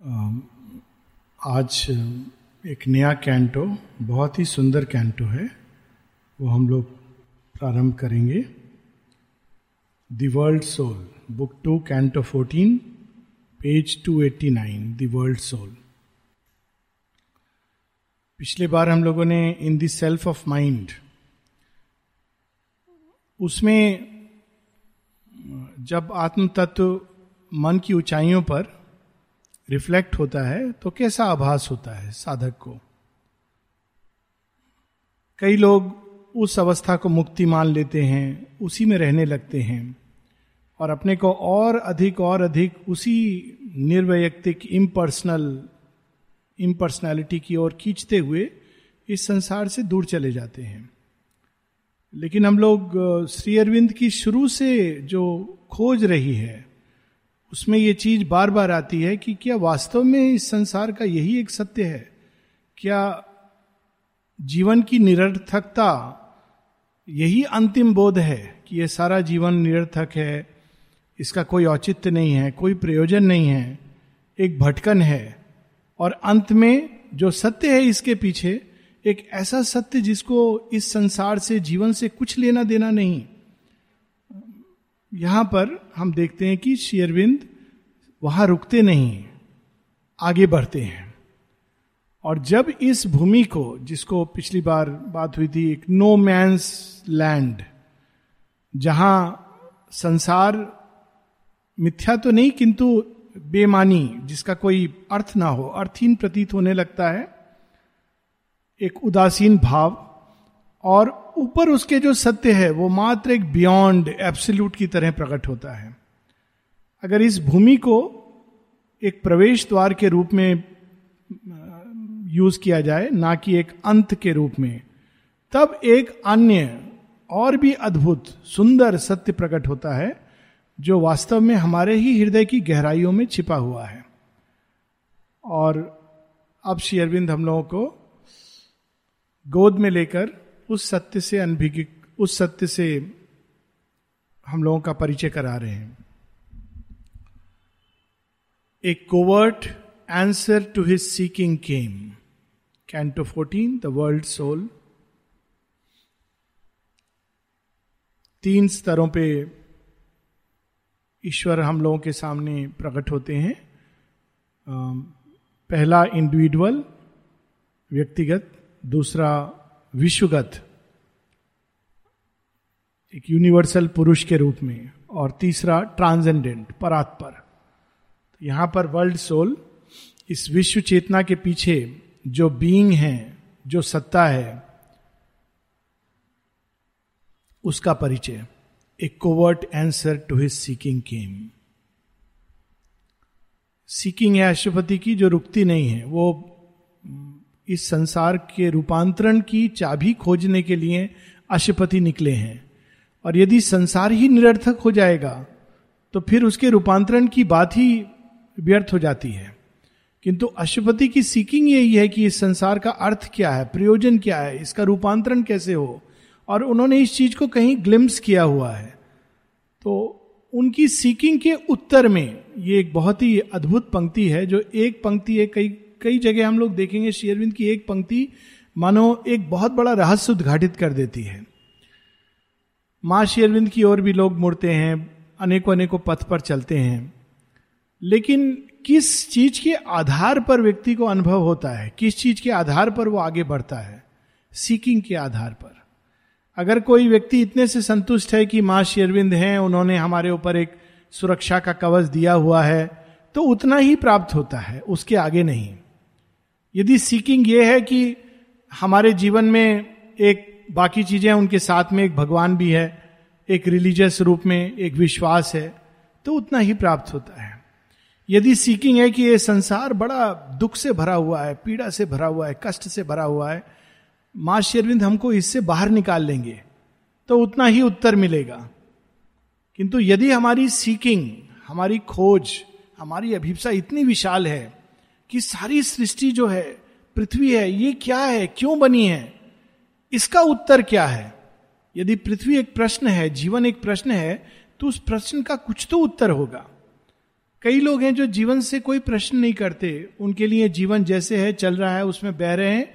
आज एक नया कैंटो, बहुत ही सुंदर कैंटो है। वो हम लोग प्रारंभ करेंगे। The world soul book two canto fourteen page two eighty nine the world soul पिछले बार हम लोगों ने in the self of mind उसमें जब आत्म तत्व मन की ऊंचाइयों पर रिफ्लेक्ट होता है तो कैसा आभास होता है साधक को? कई लोग उस अवस्था को मुक्ति मान लेते हैं, उसी में रहने लगते हैं और अपने को और अधिक और अधिक उसी निर्वैयक्तिक इम्पर्सनल इम्पर्सनैलिटी की ओर खींचते हुए इस संसार से दूर चले जाते हैं। लेकिन हम लोग, श्री अरविंद की शुरू से जो खोज रही है उसमें ये चीज़ बार बार आती है कि क्या वास्तव में इस संसार का यही एक सत्य है? क्या जीवन की निरर्थकता यही अंतिम बोध है कि यह सारा जीवन निरर्थक है, इसका कोई औचित्य नहीं है, कोई प्रयोजन नहीं है, एक भटकन है? और अंत में जो सत्य है इसके पीछे एक ऐसा सत्य जिसको इस संसार से, जीवन से कुछ लेना देना नहीं। यहाँ पर हम देखते हैं कि शेयरविंद वहाँ रुकते नहीं आगे बढ़ते हैं। और जब इस भूमि को, जिसको पिछली बार बात हुई थी, एक नो मैंस लैंड जहाँ संसार मिथ्या तो नहीं, किंतु बेमानी, जिसका कोई अर्थ ना हो, अर्थहीन प्रतीत होने लगता है, एक उदासीन भाव, और ऊपर उसके जो सत्य है, वो मात्र एक बियॉन्ड एब्सोल्यूट की तरह प्रकट होता है। अगर इस भूमि को एक प्रवेश द्वार के रूप में यूज़ किया जाए, ना कि एक अंत के रूप में, तब एक अन्य और भी अद्भुत, सुंदर सत्य प्रकट होता है, जो वास्तव में हमारे ही हृदय की गहराइयों में छिपा हुआ है। और अब श्री अरविंद हम लोगों को गोद में लेकर उस सत्य से अनभिज्ञ, उस सत्य से हम लोगों का परिचय करा रहे हैं। A covert answer to his seeking came canto fourteen the world soul तीन स्तरों पे ईश्वर हम लोगों के सामने प्रकट होते हैं। पहला इंडिविजुअल व्यक्तिगत, दूसरा विश्वगत, एक यूनिवर्सल पुरुष के रूप में, और तीसरा ट्रांसेंडेंट परात्पर। तो यहाँ पर वर्ल्ड सोल इस विश्व चेतना के पीछे जो बीइंग है, जो सत्ता है, उसका परिचय एक covert answer to his seeking came seeking है अशुपति की, जो रुकती नहीं है, वो इस संसार के रूपांतरण की चाबी खोजने के लिए अशुपति निकले हैं। और यदि संसार ही निरर्थक हो जाएगा तो फिर उसके रूपांतरण की बात ही व्यर्थ हो जाती है। किंतु अशुपति की सीकिंग यही है कि इस संसार का अर्थ क्या है, प्रयोजन क्या है, इसका रूपांतरण कैसे हो? और उन्होंने इस चीज़ को कहीं ग्लिम्स किया हुआ है। तो उनकी सीकिंग के उत्तर में ये एक बहुत ही अद्भुत पंक्ति है, जो एक पंक्ति है कई कई जगह हम लोग देखेंगे शेयरविंद की एक पंक्ति, मानो एक बहुत बड़ा रहस्य उद्घाटित कर देती है। माँ शेयरविंद की ओर भी लोग मुड़ते हैं अनेकों अनेकों पथ पर चलते हैं। लेकिन किस चीज़ के आधार पर व्यक्ति को अनुभव होता है? किस चीज़ के आधार पर वो आगे बढ़ता है? सीकिंग के आधार पर। अगर कोई व्यक्ति इतने से संतुष्ट है कि माँ शेरविंद हैं, उन्होंने हमारे ऊपर एक सुरक्षा का कवच दिया हुआ है तो उतना ही प्राप्त होता है, उसके आगे नहीं। यदि सीकिंग ये है कि हमारे जीवन में एक बाकी चीज़ें उनके साथ में एक भगवान भी है, एक रिलीजियस रूप में एक विश्वास है तो उतना ही प्राप्त होता है। यदि सीकिंग है कि ये संसार बड़ा दुख से भरा हुआ है, पीड़ा से भरा हुआ है, कष्ट से भरा हुआ है, माँ शेरविंद हमको इससे बाहर निकाल लेंगे तो उतना ही उत्तर मिलेगा। किंतु यदि हमारी सीकिंग, हमारी खोज, हमारी अभिप्सा इतनी विशाल है कि सारी सृष्टि जो है, पृथ्वी है, ये क्या है, क्यों बनी है? इसका उत्तर क्या है? यदि पृथ्वी एक प्रश्न है, जीवन एक प्रश्न है तो उस प्रश्न का कुछ तो उत्तर होगा। कई लोग हैं जो जीवन से कोई प्रश्न नहीं करते। उनके लिए जीवन जैसे है, चल रहा है, उसमें बह रहे हैं।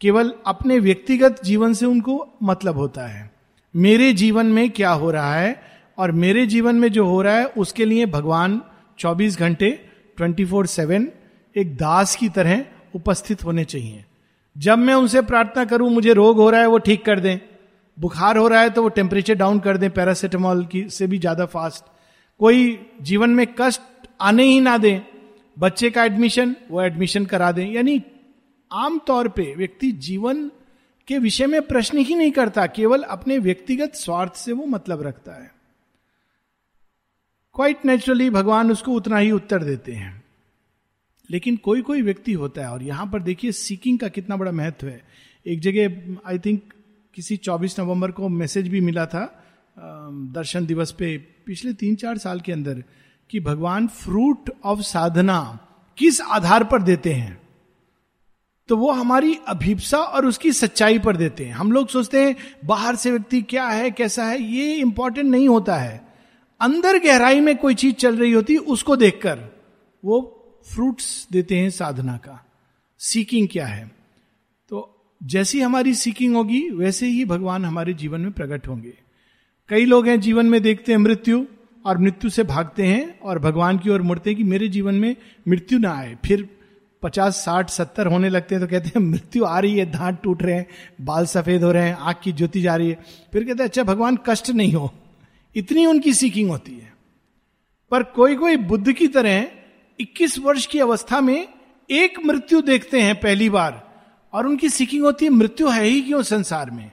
केवल अपने व्यक्तिगत जीवन से उनको मतलब होता है। मेरे जीवन में क्या हो रहा है और मेरे जीवन में जो हो रहा है, उसके लिए भगवान 24 घंटे 24 फोर सेवन एक दास की तरह उपस्थित होने चाहिए। जब मैं उनसे प्रार्थना करूँ, मुझे रोग हो रहा है, वो ठीक कर दें। बुखार हो रहा है तो वो टेम्परेचर डाउन कर दें पैरासिटामॉल की, से भी ज़्यादा फास्ट कोई जीवन में कष्ट आने ही ना दें। बच्चे का एडमिशन वो एडमिशन करा दें। यानी आमतौर पे व्यक्ति जीवन के विषय में प्रश्न ही नहीं करता, केवल अपने व्यक्तिगत स्वार्थ से वो मतलब रखता है। क्वाइट नेचुरली भगवान उसको उतना ही उत्तर देते हैं। लेकिन कोई कोई व्यक्ति होता है, और यहाँ पर देखिए सीकिंग का कितना बड़ा महत्व है। एक जगह आई थिंक किसी 24 नवंबर को मैसेज भी मिला था दर्शन दिवस पे, पिछले तीन चार साल के अंदर, कि भगवान फ्रूट ऑफ़ साधना किस आधार पर देते हैं? तो वो हमारी अभिप्सा और उसकी सच्चाई पर देते हैं। हम लोग सोचते हैं, बाहर से व्यक्ति क्या है, कैसा है, ये इंपॉर्टेंट नहीं होता है। अंदर गहराई में कोई चीज़ चल रही होती, उसको देखकर, वो फ्रूट्स देते हैं साधना का। सीकिंग क्या है? तो जैसी हमारी सीकिंग होगी, वैसे ही भगवान हमारे जीवन में प्रकट होंगे। कई लोग हैं जीवन में देखते हैं मृत्यु और मृत्यु से भागते हैं और भगवान की ओर मुड़ते हैं कि मेरे जीवन में मृत्यु ना आए। फिर पचास, साठ, सत्तर होने लगते हैं तो कहते हैं, मृत्यु आ रही है, दांत टूट रहे हैं, बाल सफ़ेद हो रहे हैं, आँख की ज्योति जा रही है। फिर कहते हैं अच्छा भगवान कष्ट नहीं हो, इतनी उनकी सीकिंग होती है। पर कोई कोई बुद्ध की तरह 21 वर्ष की अवस्था में एक मृत्यु देखते हैं पहली बार, और उनकी सीकिंग होती है, मृत्यु है ही क्यों संसार में?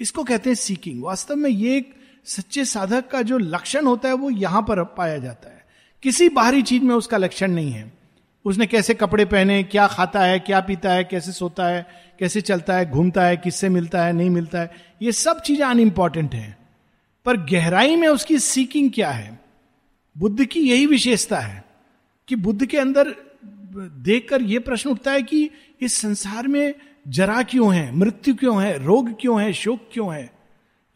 इसको कहते हैं सीकिंग। वास्तव में ये एक सच्चे साधक का जो लक्षण होता है, वो यहाँ पर पाया जाता है। किसी बाहरी चीज़ में उसका लक्षण नहीं है। उसने कैसे कपड़े पहने, क्या खाता है, क्या पीता है, कैसे सोता है, कैसे चलता है, घूमता है, किससे मिलता है, नहीं मिलता है, ये सब चीज़ें अनइम्पॉर्टेंट हैं। पर गहराई में उसकी सीकिंग क्या है? बुद्ध की यही विशेषता है। कि बुद्ध के अंदर देखकर यह प्रश्न उठता है कि इस संसार में जरा क्यों है, मृत्यु क्यों है, रोग क्यों है, शोक क्यों है?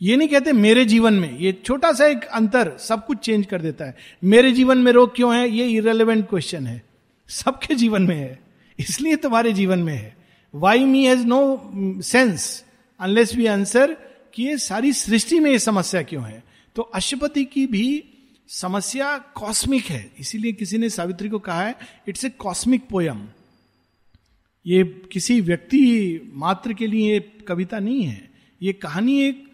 ये नहीं कहते मेरे जीवन में, ये छोटा सा एक अंतर सब कुछ चेंज कर देता है। मेरे जीवन में रोग क्यों है? ये इरेलीवेंट क्वेश्चन है। सबके जीवन में है, इसलिए तुम्हारे जीवन में है। Why me has no sense unless we answer कि ये सारी सृष्टि में ये समस्या क्यों है? तो अशुपति की भी समस्या कॉस्मिक है। इसीलिए किसी ने सावित्री को कहा है इट्स ए कॉस्मिक पोयम ये किसी व्यक्ति मात्र के लिए कविता नहीं है। ये कहानी एक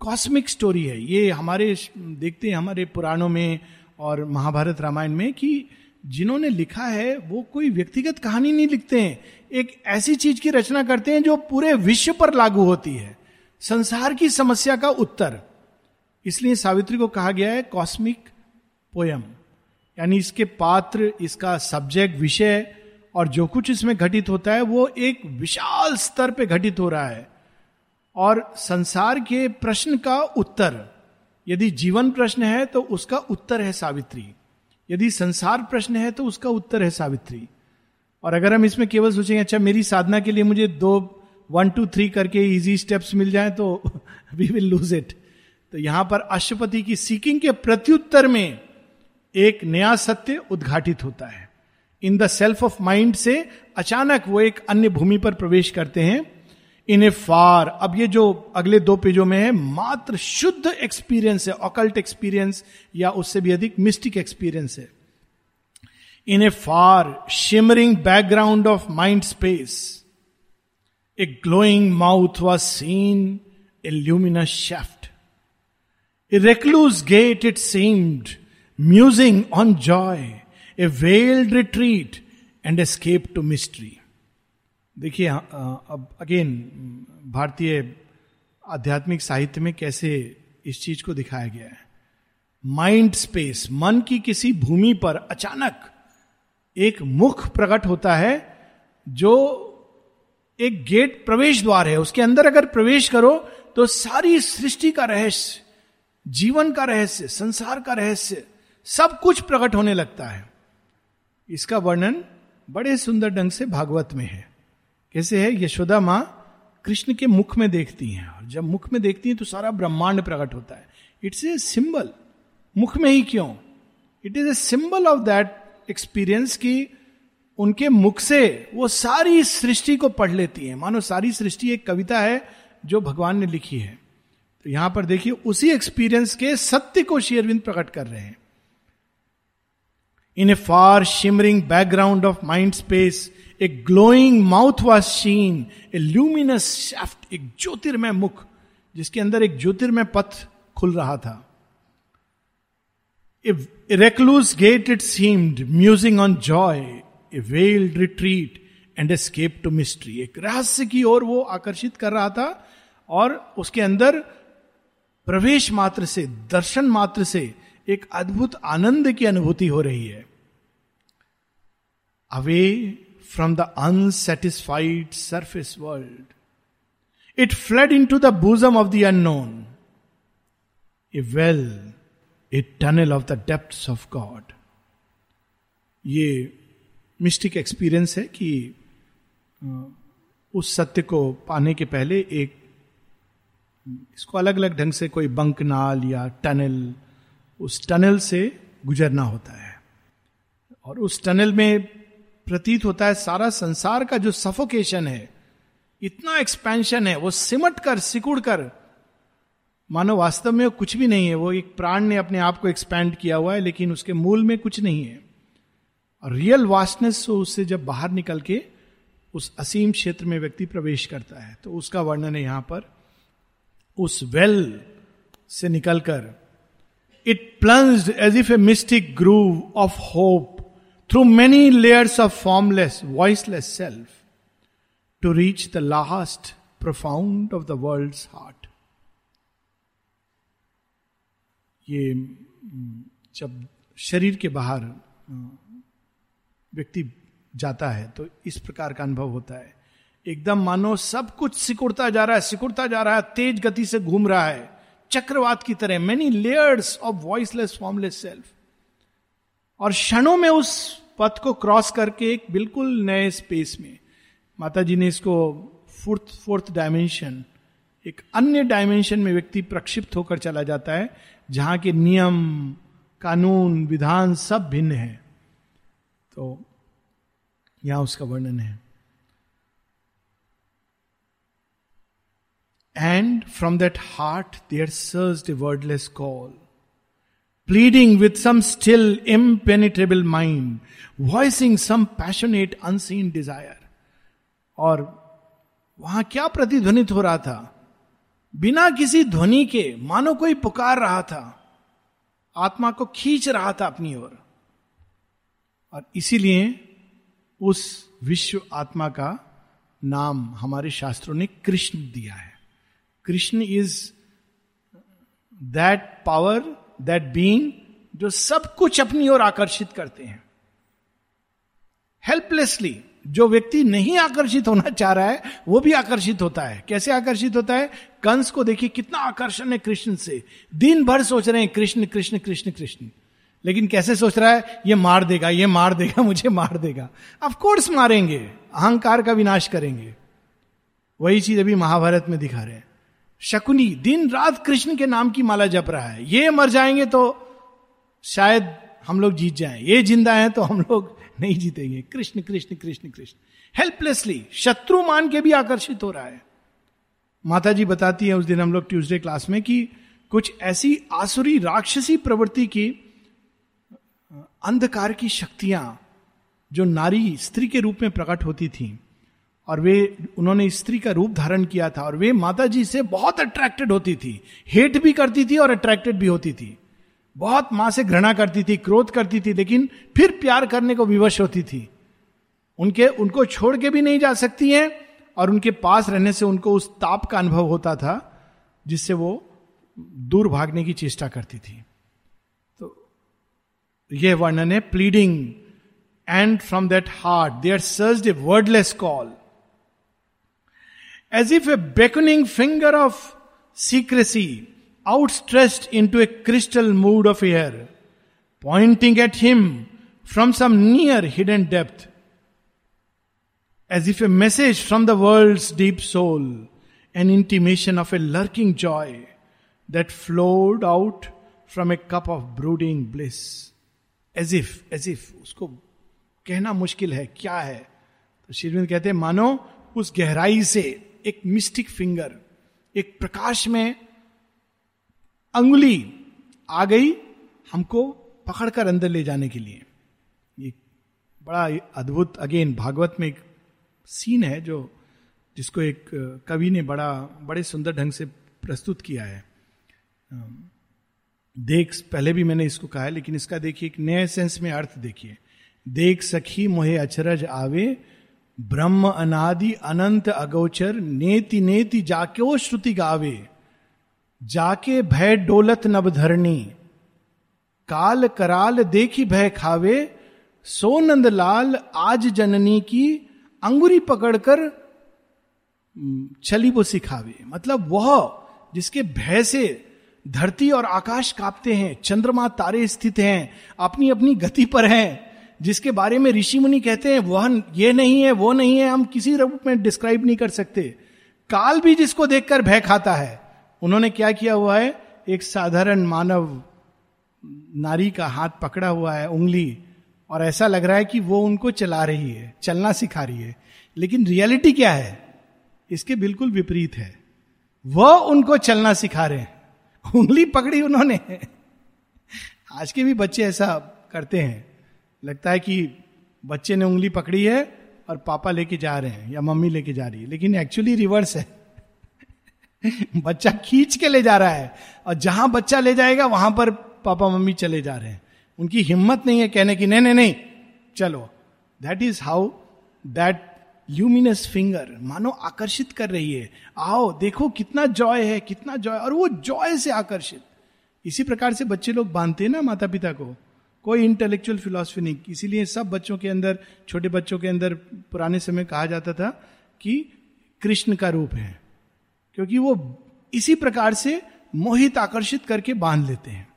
कॉस्मिक स्टोरी है। ये हमारे, देखते हैं हमारे पुराणों में और महाभारत रामायण में कि जिन्होंने लिखा है, वो कोई व्यक्तिगत कहानी नहीं लिखते हैं। एक ऐसी चीज़ की रचना करते हैं जो पूरे विश्व पर लागू होती है। संसार की समस्या का उत्तर। इसलिए सावित्री को कहा गया है कॉस्मिक पोयम, यानी इसके पात्र, इसका सब्जेक्ट विषय और जो कुछ इसमें घटित होता है, वो एक विशाल स्तर पे घटित हो रहा है। और संसार के प्रश्न का उत्तर, यदि जीवन प्रश्न है तो उसका उत्तर है सावित्री। यदि संसार प्रश्न है तो उसका उत्तर है सावित्री। और अगर हम इसमें केवल सोचेंगे अच्छा मेरी साधना के लिए मुझे दो वन टू थ्री करके इजी स्टेप्स मिल जाए तो वी विल लूज इट तो यहाँ पर अष्टपति की सीकिंग के प्रत्युत्तर में एक नया सत्य उद्घाटित होता है। In the self of mind से अचानक वो एक अन्य भूमि पर प्रवेश करते हैं। इन ए फार अब ये जो अगले दो पेजों में है, मात्र शुद्ध एक्सपीरियंस है ऑकल्ट एक्सपीरियंस या उससे भी अधिक मिस्टिक एक्सपीरियंस है। In a far shimmering background of mind space a glowing mouth was seen a luminous shaft a recluse gate it seemed musing on joy a veiled retreat and escape to mystery देखिए अब again भारतीय आध्यात्मिक साहित्य में कैसे इस चीज़ को दिखाया गया है? माइंड स्पेस मन की किसी भूमि पर अचानक एक मुख प्रकट होता है, जो एक गेट प्रवेश द्वार है। उसके अंदर अगर प्रवेश करो तो सारी सृष्टि का रहस्य जीवन का रहस्य, संसार का रहस्य, सब कुछ प्रकट होने लगता है। इसका वर्णन बड़े सुंदर ढंग से भागवत में है। कैसे है? यशोदा माँ कृष्ण के मुख में देखती हैं और जब मुख में देखती हैं तो सारा ब्रह्मांड प्रकट होता है। इट्स ए सिंबल मुख में ही क्यों? It is a symbol of that experience की उनके मुख से वो सारी सृष्टि को पढ़ लेती है। मानो सारी सृष्टि एक कविता है जो भगवान ने लिखी है। तो यहाँ पर देखिए, उसी एक्सपीरियंस के सत्य को शेयरविंद प्रकट कर रहे हैं। In a far shimmering background of mind space a glowing mouth was seen a luminous shaft एक ज्योतिर्मय मुख, जिसके अंदर एक ज्योतिर्मय पथ खुल रहा था। A recluse gate it seemed musing on joy a veiled retreat and escape to mystery एक रहस्य की ओर वो आकर्षित कर रहा था, और उसके अंदर प्रवेश मात्र से, दर्शन मात्र से एक अद्भुत आनंद की अनुभूति हो रही है। Away from the unsatisfied surface world it fled into the bosom of the unknown a well a tunnel of the depth of God ये मिस्टिक एक्सपीरियंस है कि उस सत्य को पाने के पहले एक इसको अलग अलग ढंग से कोई बंक नाल या टनल, उस टनल से गुजरना होता है। और उस टनल में प्रतीत होता है सारा संसार का जो सफोकेशन है, इतना एक्सपेंशन है, वो सिमट कर, सिकुड़ कर। मानो वास्तव में कुछ भी नहीं है, वो एक प्राण ने अपने आप को एक्सपैंड किया हुआ है, लेकिन उसके मूल में कुछ नहीं है। और रियल वास्टनेस उससे जब बाहर निकल के उस असीम क्षेत्र में व्यक्ति प्रवेश करता है तो उसका वर्णन है यहाँ पर उस वेल से निकलकर it plunge as if a mystic groove of hope through many layers of formless voiceless self to reach the last profound of the world heart ये, जब शरीर के बाहर व्यक्ति जाता है तो इस प्रकार का अनुभव होता है। एकदम मानो सब कुछ सिकुड़ता जा रहा है, सिकुड़ता जा रहा है, तेज गति से घूम रहा है। चक्रवात की तरह many layers of voiceless formless self और क्षणों में उस पथ को क्रॉस करके एक बिल्कुल नए स्पेस में। माता जी ने इसको फोर्थ फोर्थ डायमेंशन एक अन्य डायमेंशन में व्यक्ति प्रक्षिप्त होकर चला जाता है, जहाँ के नियम, कानून, विधान सब भिन्न है। तो यहाँ उसका वर्णन है। And from that heart there surged a wordless call, pleading with some still impenetrable mind, voicing some passionate unseen desire. और वहाँ क्या प्रतिध्वनित हो रहा था बिना किसी ध्वनि के मानो कोई पुकार रहा था आत्मा को खींच रहा था अपनी ओर और, और इसीलिए उस विश्व आत्मा का नाम हमारे शास्त्रों ने कृष्ण दिया है Krishna is that power that being जो सब कुछ अपनी ओर आकर्षित करते हैं। हेल्पलेसली जो व्यक्ति नहीं आकर्षित होना चाह रहा है, वो भी आकर्षित होता है। कैसे आकर्षित होता है? कंस को देखिए कितना आकर्षण है कृष्ण से। दिन भर सोच रहे हैं, कृष्ण कृष्ण कृष्ण कृष्ण। लेकिन कैसे सोच रहा है? ये मार देगा, ये मार देगा, मुझे मार देगा। ऑफ़ कोर्स मारेंगे, अहंकार का विनाश करेंगे। वही चीज़ अभी महाभारत में दिखा रहे हैं। शकुनी, दिन रात कृष्ण के नाम की माला जप रहा है। ये मर जाएँगे तो शायद हम लोग जीत जाए। ये ज़िंदा है तो हम लोग नहीं जीतेंगे। कृष्ण कृष्ण कृष्ण कृष्ण। हेल्पलेसली शत्रु मान के भी आकर्षित हो रहा है। माता जी बताती है उस दिन हम लोग ट्यूसडे क्लास में कि कुछ ऐसी आसुरी राक्षसी प्रवृत्ति की अंधकार की शक्तियाँ जो नारी, स्त्री के रूप में प्रकट होती थी। और वे, उन्होंने स्त्री का रूप धारण किया था और वे माता जी से बहुत अट्रैक्टेड होती थी। हेट भी करती थी और अट्रैक्टेड भी होती थी। बहुत माँ से घृणा करती थी, क्रोध करती थी, लेकिन फिर प्यार करने को विवश होती थी। उनके, उनको छोड़ के भी नहीं जा सकती हैं और उनके पास रहने से उनको उस ताप का अनुभव होता था, जिससे वो दूर भागने की चेष्टा करती थी। तो यह वर्णन है pleading and from that heart there surge a wordless call as if a beckoning finger of secrecy outstretched into a crystal mood of air, pointing at him from some near hidden depth, as if a message from the world's deep soul, an intimation of a lurking joy that flowed out from a cup of brooding bliss. As if as if उसको कहना मुश्किल है क्या है तो शिरविंद कहते हैं मानो उस गहराई से एक मिस्टिक फिंगर एक प्रकाश में अंगुली आ गई हमको पकड़कर अंदर ले जाने के लिए। ये बड़ा अद्भुत अगेन भागवत में एक सीन है जो, जिसको एक कवि ने बड़ा, बड़े सुंदर ढंग से प्रस्तुत किया है। देख, पहले भी मैंने इसको कहा है, लेकिन इसका देखिए, एक नए सेंस में अर्थ देखिए। देख सखी मोहे अचरज आवे ब्रह्म अनादि अनंत अगोचर नेति नेति जाके वो श्रुति गावे। जाके भय डोलत नब धरणी। काल कराल देखी भय खावे, सोनंद लाल आज जननी की अंगुरी पकड़कर छली वो सिखावे। मतलब वह जिसके भय से धरती और आकाश कांपते हैं, चंद्रमा तारे स्थित हैं अपनी अपनी गति पर हैं जिसके बारे में ऋषि मुनि कहते हैं वह ये नहीं है, वो नहीं है, हम किसी रूप में डिस्क्राइब नहीं कर सकते। काल भी जिसको देखकर भय खाता है, उन्होंने क्या किया हुआ है? एक साधारण मानव नारी का हाथ पकड़ा हुआ है, उंगली, और ऐसा लग रहा है कि वो उनको चला रही है, चलना सिखा रही है। लेकिन रियलिटी क्या है? इसके बिल्कुल विपरीत है। वह उनको चलना सिखा रहे हैं। उंगली पकड़ी उन्होंने। आज के भी बच्चे ऐसा करते हैं। लगता है कि बच्चे ने उंगली पकड़ी है और पापा लेके जा रहे हैं या मम्मी लेके जा रही है। लेकिन एक्चुअली रिवर्स है। बच्चा खींच के ले जा रहा है और जहाँ बच्चा ले जाएगा, वहाँ पर पापा मम्मी चले जा रहे हैं। उनकी हिम्मत नहीं है कहने की, नहीं नहीं नहीं, चलो। That is how that luminous finger मानो आकर्षित कर रही है। आओ, देखो कितना जॉय है, कितना जॉय और वो जॉय से आकर्षित। इसी प्रकार से बच्चे लोग बांधते हैं ना माता पिता को। कोई इंटेलेक्चुअल फिलोसफी नहीं। इसीलिए सब बच्चों के अंदर छोटे बच्चों के अंदर पुराने समय कहा जाता था कि कृष्ण का रूप है क्योंकि वो इसी प्रकार से मोहित आकर्षित करके बाँध लेते हैं।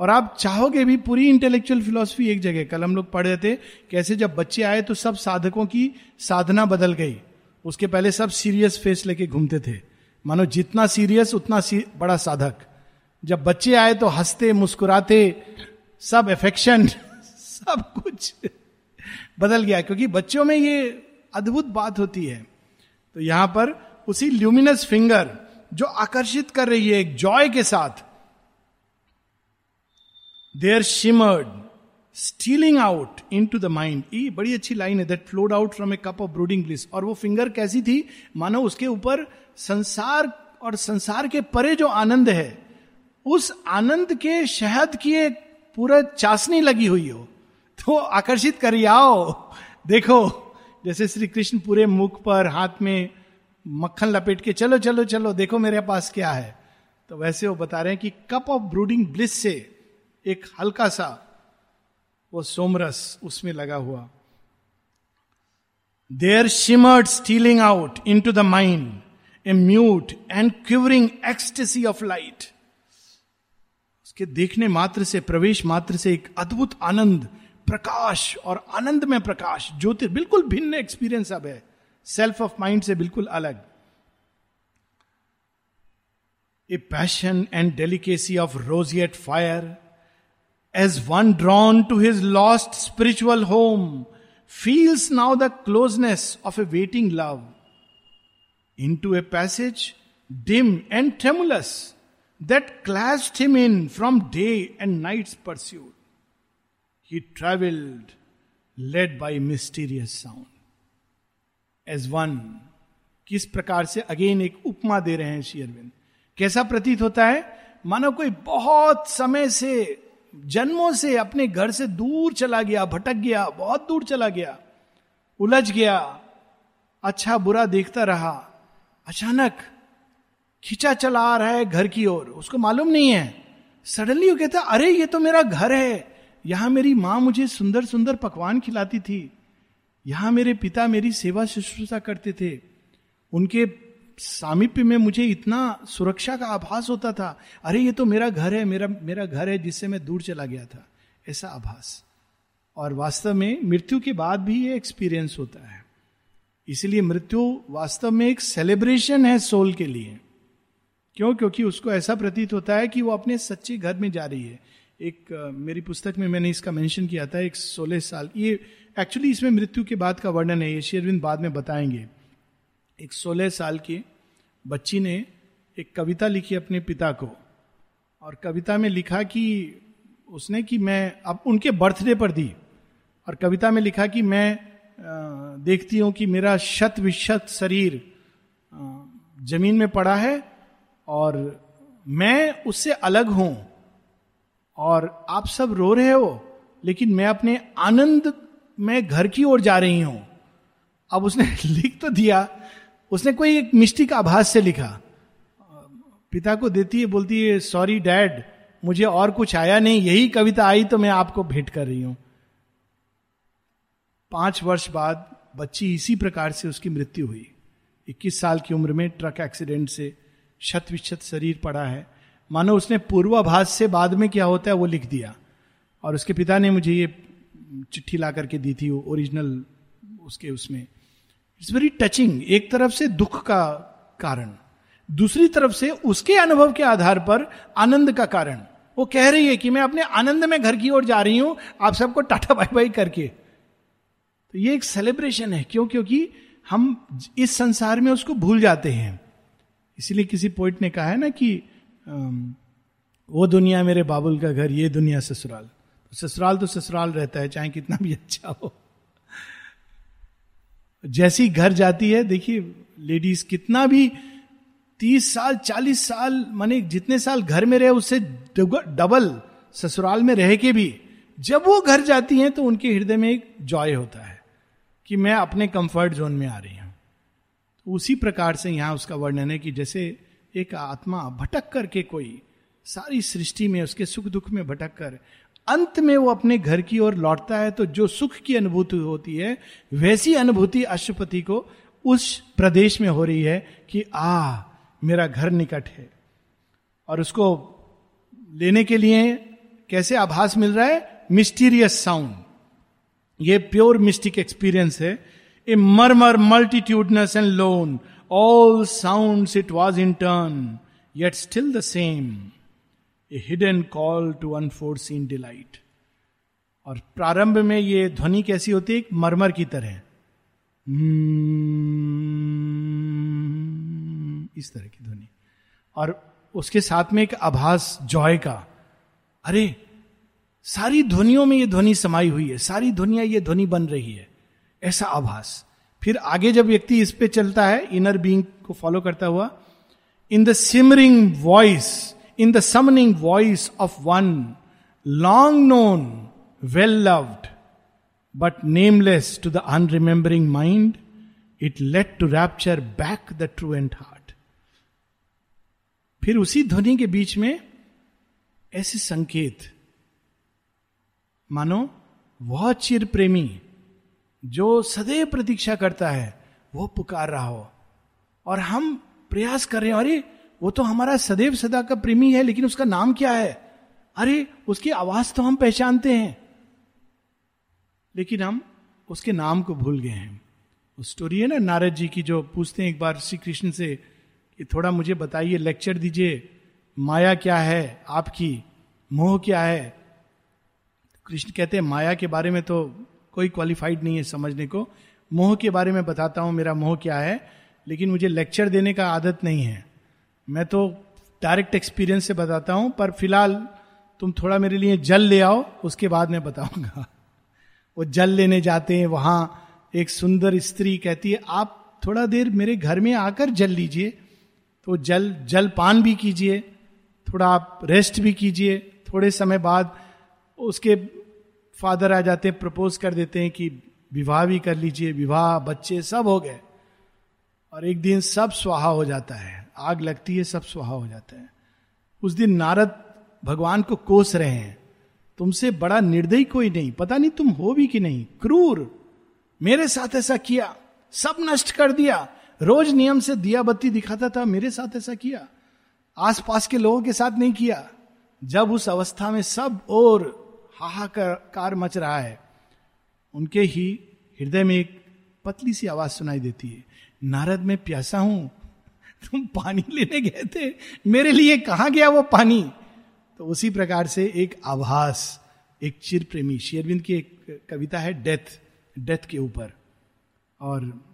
और आप चाहोगे भी पूरी इंटेलेक्चुअल फिलोसफी एक जगह। कल हम लोग पढ़ रहे थे कैसे जब बच्चे आए तो सब साधकों की साधना बदल गई। उसके पहले सब सीरियस फेस लेके घूमते थे। मानो जितना सीरियस उतना सी, बड़ा साधक। जब बच्चे आए तो हँसते मुस्कुराते सब एफेक्शन सब कुछ बदल गया। क्योंकि बच्चों में ये अद्भुत बात होती है। तो यहाँ पर उसी ल्यूमिनस फिंगर जो आकर्षित कर रही है एक जॉय के साथ there shimmered stealing out into the mind ये बड़ी अच्छी लाइन है that flowed out from a cup of brooding bliss और वो फिंगर कैसी थी? मानो उसके ऊपर संसार और संसार के परे जो आनंद है, उस आनंद के शहद की एक पूरा चाशनी लगी हुई हो तो आकर्षित करिए आओ। देखो, जैसे श्री कृष्ण पूरे मुख पर, हाथ में मक्खन लपेट के, चलो चलो चलो, देखो मेरे पास क्या है। तो वैसे वो बता रहे हैं कि कप ऑफ़ ब्रूडिंग ब्लिस से एक हल्का सा वो सोमरस उसमें लगा हुआ। There shimmered stealing out into the mind a mute and curing ecstasy of light कि देखने मात्र से, प्रवेश मात्र से एक अद्भुत आनंद, प्रकाश और आनंद में प्रकाश ज्योति बिल्कुल भिन्न एक्सपीरियंस अब है। सेल्फ ऑफ़ माइंड से बिल्कुल अलग। A passion and delicacy of roseate fire as one drawn to his lost spiritual home feels now the closeness of a waiting love into a passage dim and tremulous that clasped him in from day and night's pursuit. He traveled, led by mysterious sound. As one, किस प्रकार से again एक उपमा दे रहे हैं शेयरविंद कैसा प्रतीत होता है मानो कोई बहुत समय से जन्मों से अपने घर से दूर चला गया भटक गया बहुत दूर चला गया उलझ गया अच्छा बुरा देखता रहा अचानक खिंचा चला आ रहा है घर की ओर। उसको मालूम नहीं है। सडनली वो कहता, अरे, ये तो मेरा घर है। यहाँ मेरी माँ मुझे सुंदर सुंदर पकवान खिलाती थी। यहाँ मेरे पिता मेरी सेवा शुश्रूषा करते थे। उनके सामिप्य में मुझे इतना सुरक्षा का आभास होता था। अरे, ये तो मेरा घर है, मेरा मेरा घर है जिससे मैं दूर चला गया था। ऐसा आभास। और वास्तव में मृत्यु के बाद भी ये एक्सपीरियंस होता है। इसलिए मृत्यु वास्तव में एक सेलिब्रेशन है सोल के लिए। क्यों? क्योंकि उसको ऐसा प्रतीत होता है कि वो अपने सच्चे घर में जा रही है। एक मेरी पुस्तक में मैंने इसका मेंशन किया था, एक सोलह साल। ये एक्चुअली इसमें मृत्यु के बाद का वर्णन है, ये शेरविंद बाद में बताएँगे। एक सोलह साल की बच्ची ने एक कविता लिखी अपने पिता को, और कविता में लिखा कि उसने कि मैं, अब उनके बर्थडे पर दी, और कविता में लिखा कि मैं देखती हूँ कि मेरा शत विशत शरीर ज़मीन में पड़ा है और मैं उससे अलग हूँ, और आप सब रो रहे हो, लेकिन मैं अपने आनंद में घर की ओर जा रही हूँ। अब उसने लिख तो दिया, उसने कोई एक मिस्टिक आभास से लिखा। पिता को देती है, बोलती है सॉरी डैड मुझे और कुछ आया नहीं, यही कविता आई तो मैं आपको भेंट कर रही हूँ। पाँच वर्ष बाद बच्ची इसी प्रकार से उसकी मृत्यु हुई। इक्कीस साल की उम्र में ट्रक एक्सीडेंट से शत विशत शरीर पड़ा है। मानो उसने पूर्वाभास से बाद में क्या होता है, वो लिख दिया। और उसके पिता ने मुझे ये चिट्ठी ला करके दी थी ओरिजिनल उसके उसमें। इट्स वेरी टचिंग एक तरफ़ से दुख का कारण, दूसरी तरफ़ से उसके अनुभव के आधार पर आनंद का कारण। वो कह रही है कि मैं अपने आनंद में घर की ओर जा रही हूँ, आप सबको टाटा बाई बाई करके। तो ये एक सेलिब्रेशन है, क्यों? क्योंकि हम इस संसार में उसको भूल जाते हैं। इसीलिए किसी पोइट ने कहा है ना कि वो दुनिया मेरे बाबुल का घर, ये दुनिया ससुराल। तो ससुराल तो ससुराल रहता है, चाहे कितना भी अच्छा हो। जैसी घर जाती है, देखिए लेडीज़ कितना भी तीस साल, चालीस साल, माने जितने साल घर में रहे, उससे डबल ससुराल में रह के भी, जब वो घर जाती हैं तो उनके हृदय में एक जॉय होता है कि मैं अपने कंफर्ट जोन में आ रही हूँ। उसी प्रकार से यहाँ उसका वर्णन है कि जैसे एक आत्मा भटक करके कोई सारी सृष्टि में उसके सुख दुख में भटक कर अंत में वो अपने घर की ओर लौटता है तो जो सुख की अनुभूति होती है, वैसी अनुभूति अशुपति को उस प्रदेश में हो रही है कि, आ, मेरा घर निकट है। और उसको लेने के लिए कैसे आभास मिल रहा है? Mysterious sound. ये प्योर मिस्टिक एक्सपीरियंस है। A murmur multitudinous and lone all sound it was in turn yet still the same a hidden call to unforeseen delight और प्रारंभ में ये ध्वनि कैसी होती है? मरमर की तरह. इस तरह की ध्वनि. और उसके साथ में एक आभास जॉय का. अरे, सारी ध्वनियों में ये ध्वनि समाई हुई है. सारी ध्वनिया ये ध्वनि बन रही है. ऐसा आभास। फिर आगे जब व्यक्ति इस पे चलता है इनर बीइंग को फॉलो करता हुआ in the simmering voice in the summoning voice of one long known well loved but nameless to the unremembering mind it led to rapture back the truant heart फिर उसी ध्वनि के बीच में ऐसे संकेत। मानो वह चिर प्रेमी जो सदैव प्रतीक्षा करता है, वो पुकार रहा हो। और हम प्रयास कर रहे हैं, अरे, वो तो हमारा सदैव सदा का प्रेमी है, लेकिन उसका नाम क्या है? अरे, उसकी आवाज़ तो हम पहचानते हैं। लेकिन हम उसके नाम को भूल गए हैं। वो स्टोरी है ना, नारद जी की, जो पूछते हैं एक बार श्री कृष्ण से कि थोड़ा मुझे बताइए लेक्चर दीजिए, माया क्या है आपकी? मोह क्या है? कृष्ण कहते हैं, माया के बारे में तो कोई क्वालिफाइड नहीं है समझने को। मोह के बारे में बताता हूँ मेरा मोह क्या है, लेकिन मुझे लेक्चर देने का आदत नहीं है। मैं तो डायरेक्ट एक्सपीरियंस से बताता हूँ, पर फ़िलहाल तुम थोड़ा मेरे लिए जल ले आओ, उसके बाद मैं बताऊँगा। वो जल लेने जाते हैं, वहाँ एक सुंदर स्त्री कहती है, आप थोड़ा देर मेरे घर में आकर जल लीजिए। तो जल जल पान भी कीजिए, थोड़ा आप रेस्ट भी कीजिए। थोड़े समय बाद उसके फादर आ जाते हैं प्रपोज कर देते हैं कि विवाह भी कर लीजिए, विवाह, बच्चे सब हो गए। और एक दिन सब स्वाहा हो जाता है, आग लगती है, सब स्वाहा हो जाता है। उस दिन नारद भगवान को कोस रहे हैं। तुमसे बड़ा निर्दयी कोई नहीं, पता नहीं तुम हो भी कि नहीं। क्रूर, मेरे साथ ऐसा किया, सब नष्ट कर दिया। रोज नियम से दिया बत्ती दिखाता था, मेरे साथ ऐसा किया। आसपास के लोगों के साथ नहीं किया। जब उस अवस्था में सब और हाहाकार मच रहा है। उनके ही हृदय में एक पतली सी आवाज़ सुनाई देती है। नारद, में प्यासा हूँ। तुम पानी लेने गए थे। मेरे लिए कहा गया वो पानी? तो उसी प्रकार से एक आभास, एक चिर प्रेमी शेरविंद की एक कविता है डेथ डेथ के ऊपर। और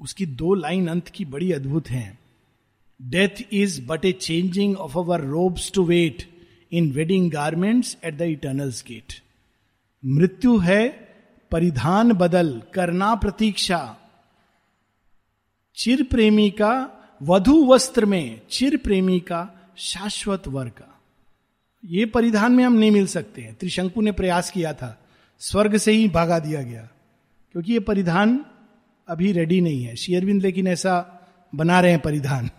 उसकी दो लाइन अंत की बड़ी अद्भुत हैं। Death is but a changing of our robes to wait. In wedding garments at the eternal's gate मृत्यु है, परिधान बदल, करना प्रतीक्षा। चिर प्रेमी का, वधु वस्त्र में चिर प्रेमी का, शाश्वत वर का। ये परिधान में हम नहीं मिल सकते हैं। त्रिशंकु ने प्रयास किया था, स्वर्ग से ही भागा दिया गया। क्योंकि ये परिधान अभी रेडी नहीं है। शेयरविंद लेकिन ऐसा बना रहे हैं परिधान,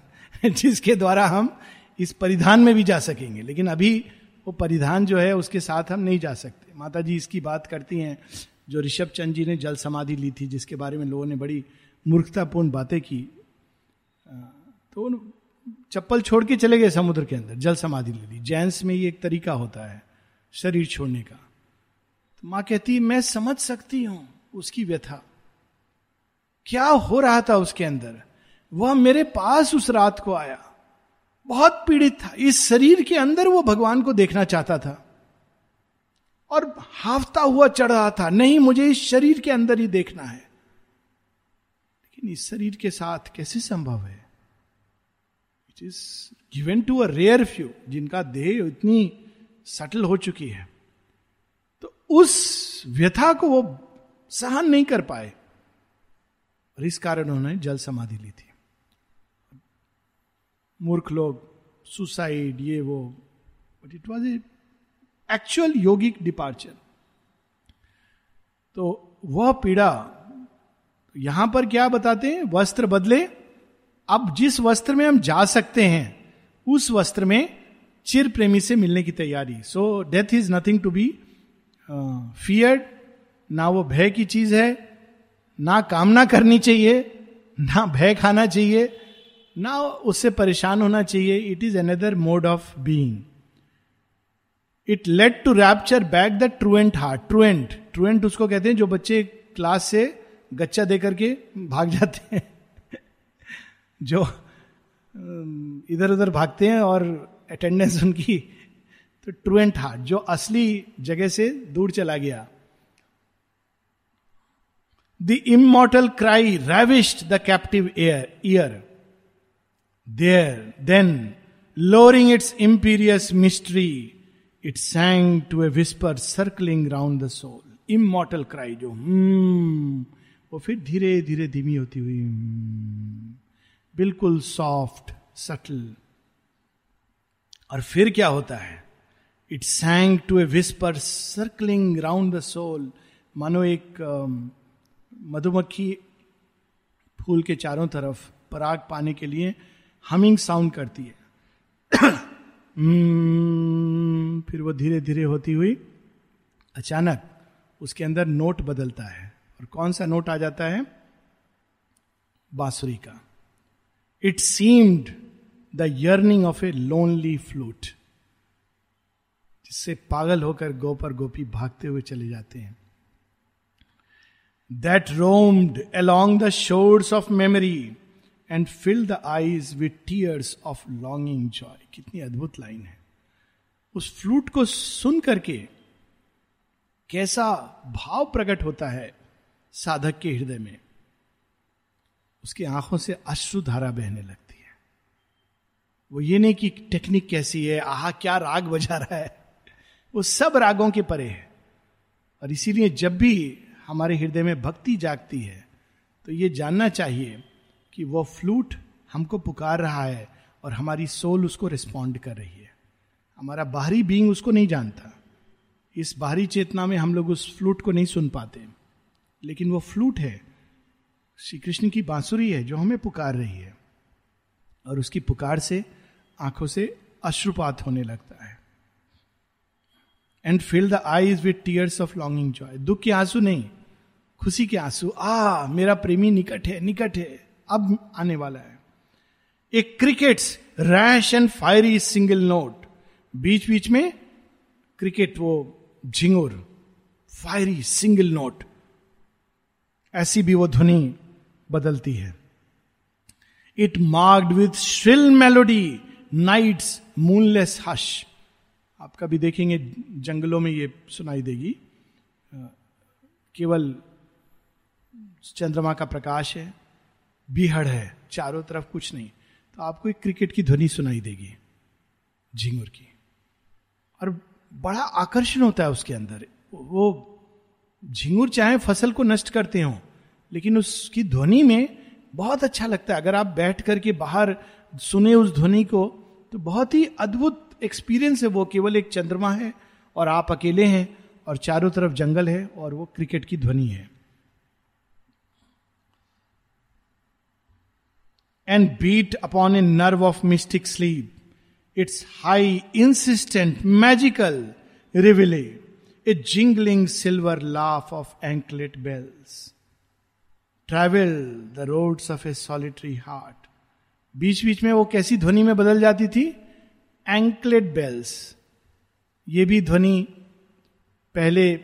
जिसके द्वारा हम इस परिधान में भी जा सकेंगे, लेकिन अभी वो परिधान जो है, उसके साथ हम नहीं जा सकते। माता जी इसकी बात करती हैं, जो ऋषभ चंद जी ने जल समाधि ली थी, जिसके बारे में लोगों ने बड़ी मूर्खतापूर्ण बातें की तो चप्पल छोड़ के चले गए समुद्र के अंदर, जल समाधि ले ली। जैंस में ये एक तरीका होता है, शरीर छोड़ने का। तो माँ कहती, मैं समझ सकती हूँ उसकी व्यथा। क्या हो रहा था उसके अंदर? वह मेरे पास उस रात को आया। बहुत पीड़ित था। इस शरीर के अंदर वो भगवान को देखना चाहता था। और हाफता हुआ चढ़ रहा था, नहीं, मुझे इस शरीर के अंदर ही देखना है। लेकिन इस शरीर के साथ कैसे संभव है? It is given to a rare few जिनका देह इतनी सटल हो चुकी है। तो उस व्यथा को वो सहन नहीं कर पाए। और इस कारण उन्होंने जल समाधि ली थी। मूर्ख लोग सुसाइड ये वो। But it was a actual yogic departure तो वह पीड़ा, यहाँ पर क्या बताते हैं? वस्त्र बदले। अब जिस वस्त्र में हम जा सकते हैं, उस वस्त्र में चिर प्रेमी से मिलने की तैयारी। So death is nothing to be feared ना वो भय की चीज़ है, ना कामना करनी चाहिए, ना भय खाना चाहिए। ना उससे परेशान होना चाहिए। It is another mode of being it led to rapture back the truant heart truant truant उसको कहते हैं जो बच्चे क्लास से गच्चा दे करके भाग जाते हैं। जो इधर उधर भागते हैं और अटेंडेंस उनकी तो ट्रुएंट हार्ट जो असली जगह से दूर चला गया। The immortal cry ravished the captive air ear There, then, lowering its imperious mystery, it sang to a whisper circling round the soul. Immortal cry जो हम्म फिर धीरे धीरे धीमी होती हुई बिल्कुल सॉफ्ट सटल और फिर क्या होता है? It sang to a whisper circling round the soul मानो एक मधुमक्खी फूल के चारों तरफ़ पराग पाने के लिए हमिंग साउंड करती है। hmm, फिर वो धीरे धीरे होती हुई अचानक उसके अंदर नोट बदलता है। और कौन सा नोट आ जाता है? बांसुरी का। It seemed the yearning of a lonely flute जिससे पागल होकर गोपर गोपी भागते हुए चले जाते हैं। That roamed along the shores of memory and fill the eyes with tears of longing joy कितनी अद्भुत लाइन है। उस फ्लूट को सुन करके कैसा भाव प्रकट होता है साधक के हृदय में। उसकी आँखों से अश्रु धारा बहने लगती है। वो ये नहीं कि टेक्निक कैसी है, आहा, क्या राग बजा रहा है। वो सब रागों के परे है। और इसीलिए जब भी हमारे हृदय में भक्ति जागती है तो ये जानना चाहिए कि वो फ्लूट हमको पुकार रहा है और हमारी सोल उसको रिस्पॉन्ड कर रही है। हमारा बाहरी बींग उसको नहीं जानता। इस बाहरी चेतना में हम लोग उस फ्लूट को नहीं सुन पाते। लेकिन वो फ्लूट है। श्री कृष्ण की बांसुरी है जो हमें पुकार रही है। और उसकी पुकार से आँखों से अश्रुपात होने लगता है। And fill the eyes with tears of longing joy दुख के आँसू नहीं, खुशी के आँसू। आ मेरा प्रेमी निकट है निकट है। अब आने वाला है। A cricket's rash and fiery single note बीच बीच में क्रिकेट वो झिंगुर फायरी सिंगल नोट ऐसी भी वो ध्वनि बदलती है। It marked with shrill melody night's moonless hush आप कभी देखेंगे, जंगलों में ये सुनाई देगी। केवल चंद्रमा का प्रकाश है। बिहड़ है। चारों तरफ़ कुछ नहीं। तो आपको एक क्रिकेट की ध्वनि सुनाई देगी, झिंगुर की। और बड़ा आकर्षण होता है उसके अंदर। वो झिंगुर चाहे फ़सल को नष्ट करते हो, लेकिन उसकी ध्वनि में बहुत अच्छा लगता है। अगर आप बैठ करके बाहर सुने उस ध्वनि को तो बहुत ही अद्भुत एक्सपीरियंस है वो। केवल एक चंद्रमा है और आप अकेले हैं और चारों तरफ़ जंगल है और वो क्रिकेट की ध्वनि है। And beat upon a nerve of mystic sleep its high insistent magical reveille a jingling silver laugh of anklet bells travel the roads of a solitary heart बीच बीच में वो कैसी ध्वनि में बदल जाती थी? एंकलेट बेल्स ये भी ध्वनि पहले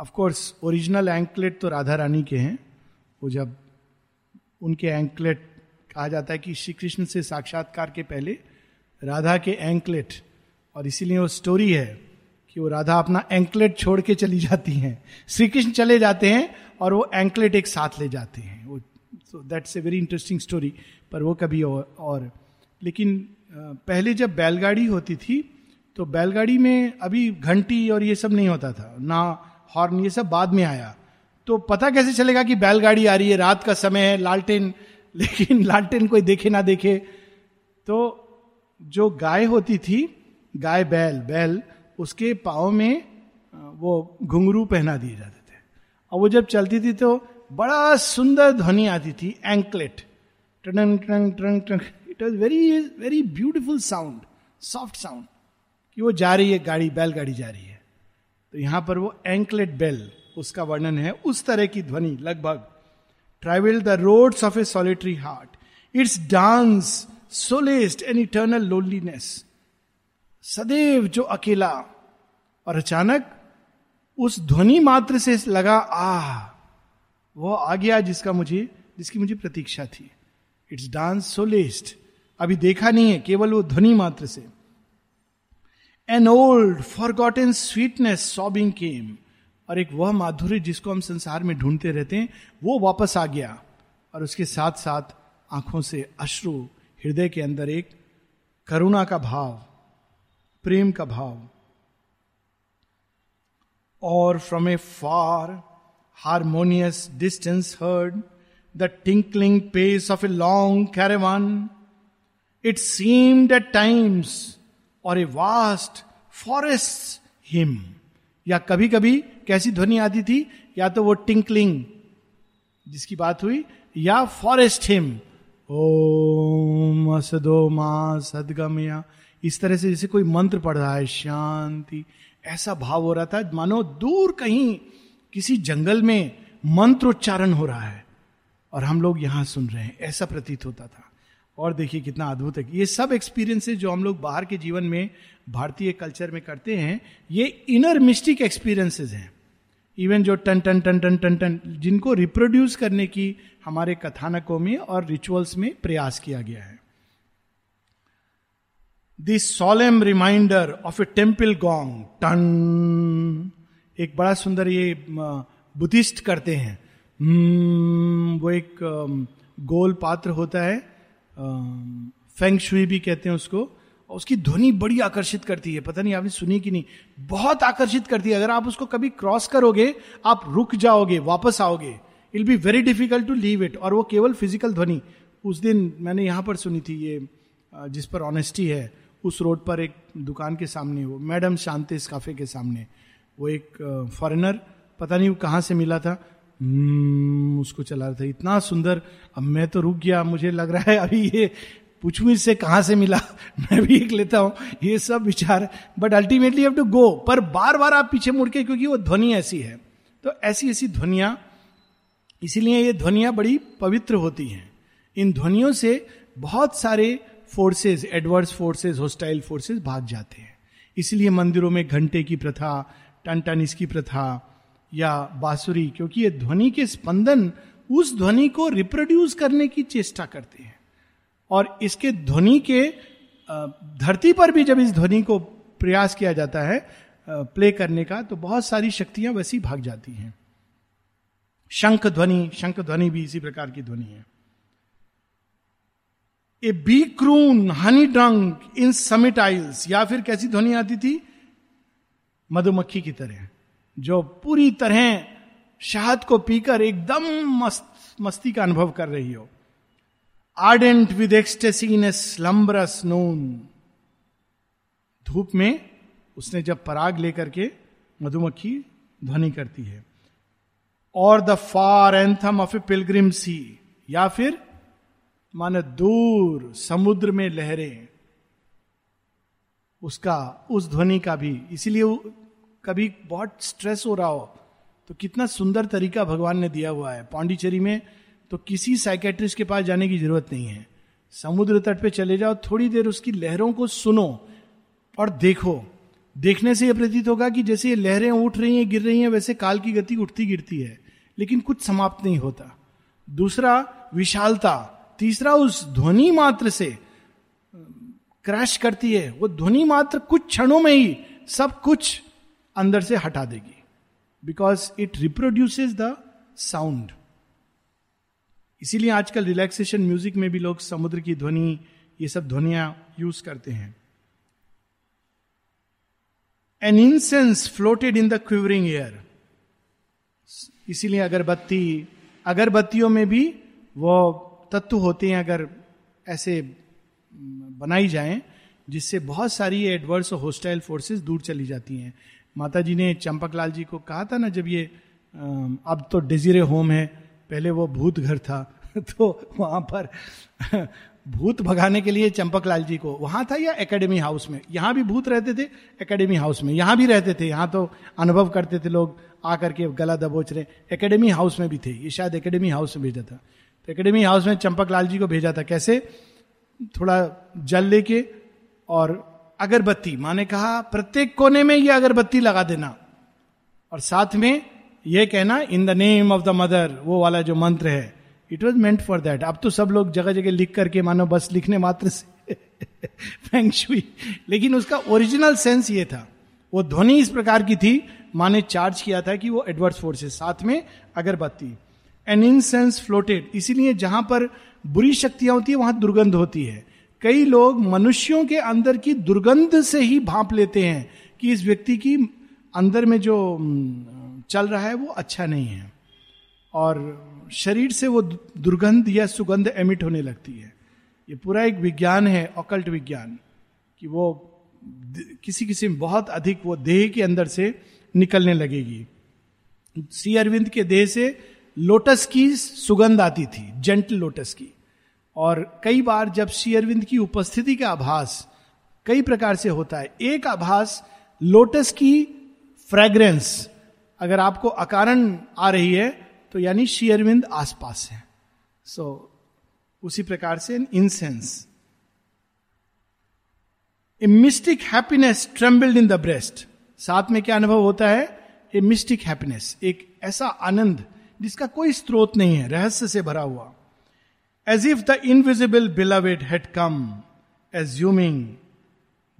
ऑफ़ कोर्स ओरिजिनल एंकलेट तो राधा रानी के हैं। वो जब उनके एंकलेट कहा जाता है कि श्री कृष्ण से साक्षात्कार के पहले राधा के एंकलेट और इसीलिए वो स्टोरी है कि वो राधा अपना एंकलेट छोड़ के चली जाती हैं। श्री कृष्ण चले जाते हैं और वो एंकलेट एक साथ ले जाते हैं। वो so that's a very interesting story पर वो कभी और, और। लेकिन पहले जब बैलगाड़ी होती थी तो बैलगाड़ी में अभी घंटी और ये सब नहीं होता था ना हॉर्न ये सब बाद में आया। तो पता कैसे चलेगा कि बैलगाड़ी आ रही है रात का समय है लालटेन लेकिन लालटेन कोई देखे ना देखे। तो जो गाय होती थी, गाय बैल बैल, उसके पाँव में वो घुंघरू पहना दिए जाते थे। और वो जब चलती थी तो बड़ा सुंदर ध्वनि आती थी एंकलेट टंग टंग टंग टंग it was very very beautiful sound soft sound कि वो जा रही है गाड़ी, बैलगाड़ी जा रही है। तो यहाँ पर वो एंकलेट बेल, उसका वर्णन है, उस तरह की ध्वनि, लगभग travel the roads of a solitary heart its dance solaced an eternal loneliness सदैव जो अकेला और अचानक उस ध्वनि मात्र से लगा आ वो आ गया जिसका मुझे, जिसकी मुझे प्रतीक्षा थी. इट्स डांस सोलेस्ट अभी देखा नहीं है, केवल वो ध्वनि मात्र से। An old forgotten an sweetness sobbing came और एक वह माधुर्य जिसको हम संसार में ढूंढते रहते हैं, वो वापस आ गया और उसके साथ साथ आँखों से अश्रु, हृदय के अंदर एक करुणा का भाव, प्रेम का भाव और from a far harmonious distance heard the tinkling pace of a long caravan it seemed at times और ए वास्ट फॉरेस्ट हिम या कभी कभी कैसी ध्वनि आती थी, या तो वो टिंकलिंग जिसकी बात हुई, या फॉरेस्ट हिम। ओम असदो मा सदगमया। इस तरह से जैसे कोई मंत्र पढ़ रहा है, शांति, ऐसा भाव हो रहा था, मानो दूर कहीं किसी जंगल में मंत्र उच्चारण हो रहा है, और हम लोग यहाँ सुन रहे हैं, ऐसा प्रतीत होता था। और देखिए कितना अद्भुत है ये सब एक्सपीरियंसेस जो हम लोग बाहर के जीवन में भारतीय कल्चर में करते हैं ये इनर मिस्टिक एक्सपीरियंसेस हैं। इवन जो टन टन टन टन टन टन जिनको रिप्रोड्यूस करने की हमारे कथानकों में और रिचुअल्स में प्रयास किया गया है। This solemn reminder of a temple gong ton एक बड़ा सुंदर ये बुद्धिस्ट करते हैं। hmm, वो एक गोल पात्र होता है फेंग शुई भी कहते हैं उसको। उसकी ध्वनि बड़ी आकर्षित करती है। पता नहीं आपने सुनी कि नहीं? बहुत आकर्षित करती है। अगर आप उसको कभी क्रॉस करोगे आप रुक जाओगे वापस आओगे it be very difficult to leave it और वो केवल फ़िज़िकल ध्वनि। उस दिन मैंने यहाँ पर सुनी थी ये जिस पर ऑनेस्टी है उस रोड पर एक दुकान के सामने वो मैडम शांति इस काफे के सामने वो एक फॉरेनर पता नहीं वो कहाँ से मिला था। Hmm, उसको चला रहा था। इतना सुंदर। अब मैं तो रुक गया मुझे लग रहा है अभी ये पूछू इससे कहाँ से मिला? मैं भी एक लेता हूँ। ये सब विचार but ultimately have to go पर बार बार आप पीछे मुड़ के, क्योंकि वो ध्वनि ऐसी है। तो ऐसी ऐसी ध्वनिया, इसीलिए ये ध्वनिया बड़ी पवित्र होती हैं। इन ध्वनियों से बहुत सारे forces adverse forces hostile forces भाग जाते हैं। इसलिए मंदिरों में घंटे की प्रथा टन टन इसकी प्रथा, या बांसुरी, क्योंकि ये ध्वनि के स्पंदन उस ध्वनि को रिप्रोड्यूस करने की चेष्टा करते हैं। और इसके ध्वनि के धरती पर भी जब इस ध्वनि को प्रयास किया जाता है प्ले करने का तो बहुत सारी शक्तियाँ वैसी भाग जाती हैं। शंख ध्वनि शंख ध्वनि भी इसी प्रकार की ध्वनि है। A bee croon, honey drunk in summer isles या फिर कैसी ध्वनि आती थी? मधुमक्खी की तरह, जो पूरी तरह शहद को पीकर एकदम मस्त, मस्ती का अनुभव कर रही हो। Ardent with ecstasy in a slumberous noon धूप में उसने जब पराग लेकर के मधुमक्खी ध्वनि करती है। और the far anthem of a pilgrim sea या फिर माने दूर समुद्र में लहरें, उसका, उस ध्वनि का भी। इसीलिए कभी बहुत स्ट्रेस हो रहा हो तो कितना सुंदर तरीका भगवान ने दिया हुआ है। पांडिचेरी में तो किसी साइकेट्रिस्ट के पास जाने की ज़रूरत नहीं है। समुद्र तट पे चले जाओ, थोड़ी देर उसकी लहरों को सुनो और देखो। देखने से यह प्रतीत होगा कि जैसे ये लहरें उठ रही हैं, गिर रही हैं, वैसे काल की गति उठती गिरती है, लेकिन कुछ समाप्त नहीं होता। दूसरा, विशालता। तीसरा, उस ध्वनि मात्र से क्रैश करती है। वो ध्वनि मात्र कुछ क्षणों में ही सब कुछ अंदर से हटा देगी। Because it reproduces the sound इसीलिए आजकल रिलैक्सेशन म्यूज़िक में भी लोग समुद्र की ध्वनि, ये सब ध्वनिया यूज़ करते हैं। An incense floated in the quivering air इसीलिए अगरबत्ती, अगरबत्तियों में भी वो तत्व होते हैं अगर ऐसे बनाई जाए, जिससे बहुत सारी एडवर्स और होस्टाइल फोर्सेस दूर चली जाती हैं। माता जी ने चंपकलाल जी को कहा था ना, जब ये अब तो डिजीरे होम है पहले वो भूत घर था तो वहाँ पर भूत भगाने के लिए चंपक लाल जी को, वहाँ था या एकेडमी हाउस में? यहाँ भी भूत रहते थे एकेडमी हाउस में। यहाँ भी रहते थे, यहाँ तो अनुभव करते थे लोग, आकर के गला दबोच रहे। एकेडमी हाउस में भी थे, ये शायद एकेडमी हाउस में भेजा था। तो एकेडमी हाउस में चंपक लाल जी को भेजा था, कैसे? थोड़ा जल लेके और अगरबत्ती माने कहा, प्रत्येक कोने में ये अगरबत्ती लगा देना। और साथ में ये कहना in the name of the mother वो वाला जो मंत्र है। It was meant for that अब तो सब लोग जगह जगह लिख करके, मानो बस लिखने मात्र से फेंगशुई लेकिन उसका ओरिजिनल सेंस ये था। वो ध्वनि इस प्रकार की थी, माने चार्ज किया था कि वो एडवर्स फोर्सेस साथ में अगरबत्ती। एन इन सेंस फ्लोटेड इसीलिए जहाँ पर बुरी शक्तियाँ होती है, वहाँ दुर्गंध होती है। कई लोग मनुष्यों के अंदर की दुर्गंध से ही भाप लेते हैं कि इस व्यक्ति की अंदर में जो चल रहा है, वो अच्छा नहीं है। और शरीर से वो दुर्गंध या सुगंध एमिट होने लगती है। ये पूरा एक विज्ञान है अकल्ट विज्ञान, कि वो किसी किसी में बहुत अधिक वो देह के अंदर से निकलने लगेगी। श्री अरविंद के देह से लोटस की सुगंध आती थी जेंटल लोटस की। और कई बार जब श्री अरविंद की उपस्थिति का आभास कई प्रकार से होता है, एक आभास लोटस की फ्रेग्रेंस अगर आपको अकारण आ रही है तो यानी शेयरविंद आसपास है। सो so, उसी प्रकार से in incense a mystic happiness trembled in the breast साथ में क्या अनुभव होता है? ए मिस्टिक हैप्पीनेस एक ऐसा आनंद जिसका कोई स्रोत नहीं है रहस्य से भरा हुआ। As if the invisible beloved had come assuming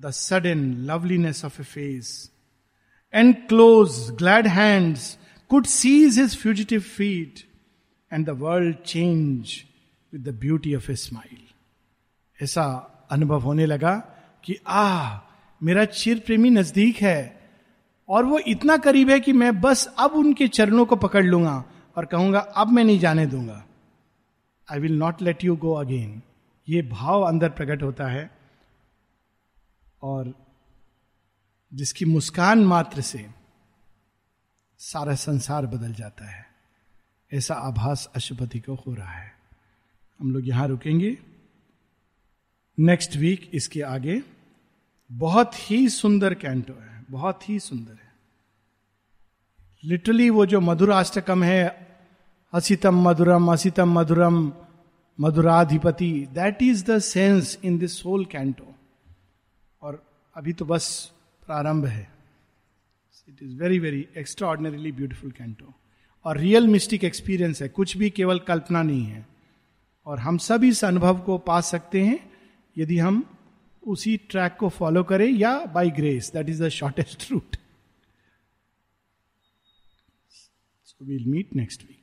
the sudden loveliness of a face and close glad hands could seize his fugitive feet, and the world change with the beauty of a smile. ऐसा अनुभव होने लगा कि आ मेरा चिर प्रेमी नज़दीक है और वो इतना करीब है कि मैं बस अब उनके चरणों को पकड़ लूँगा और कहूँगा अब मैं नहीं जाने दूँगा I will not let you go again ये भाव अंदर प्रकट होता है और जिसकी मुस्कान मात्र से सारा संसार बदल जाता है। ऐसा आभास अशुपति को हो रहा है। हम लोग यहाँ रुकेंगे। नेक्स्ट वीक इसके आगे बहुत ही सुंदर कैंटो है, बहुत ही सुंदर है। लिटरली वो जो मधुराष्टकम है, असितम मधुरम असितम मधुरम, मधुराधिपति that is the sense in this whole canto और अभी तो बस प्रारंभ है। It is very very extra beautiful canto और रियल मिस्टिक एक्सपीरियंस है। कुछ भी केवल कल्पना नहीं है। और हम सब इस अनुभव को पा सकते हैं, यदि हम उसी ट्रैक को फॉलो करें या by grace that is the shortest route so will meet next week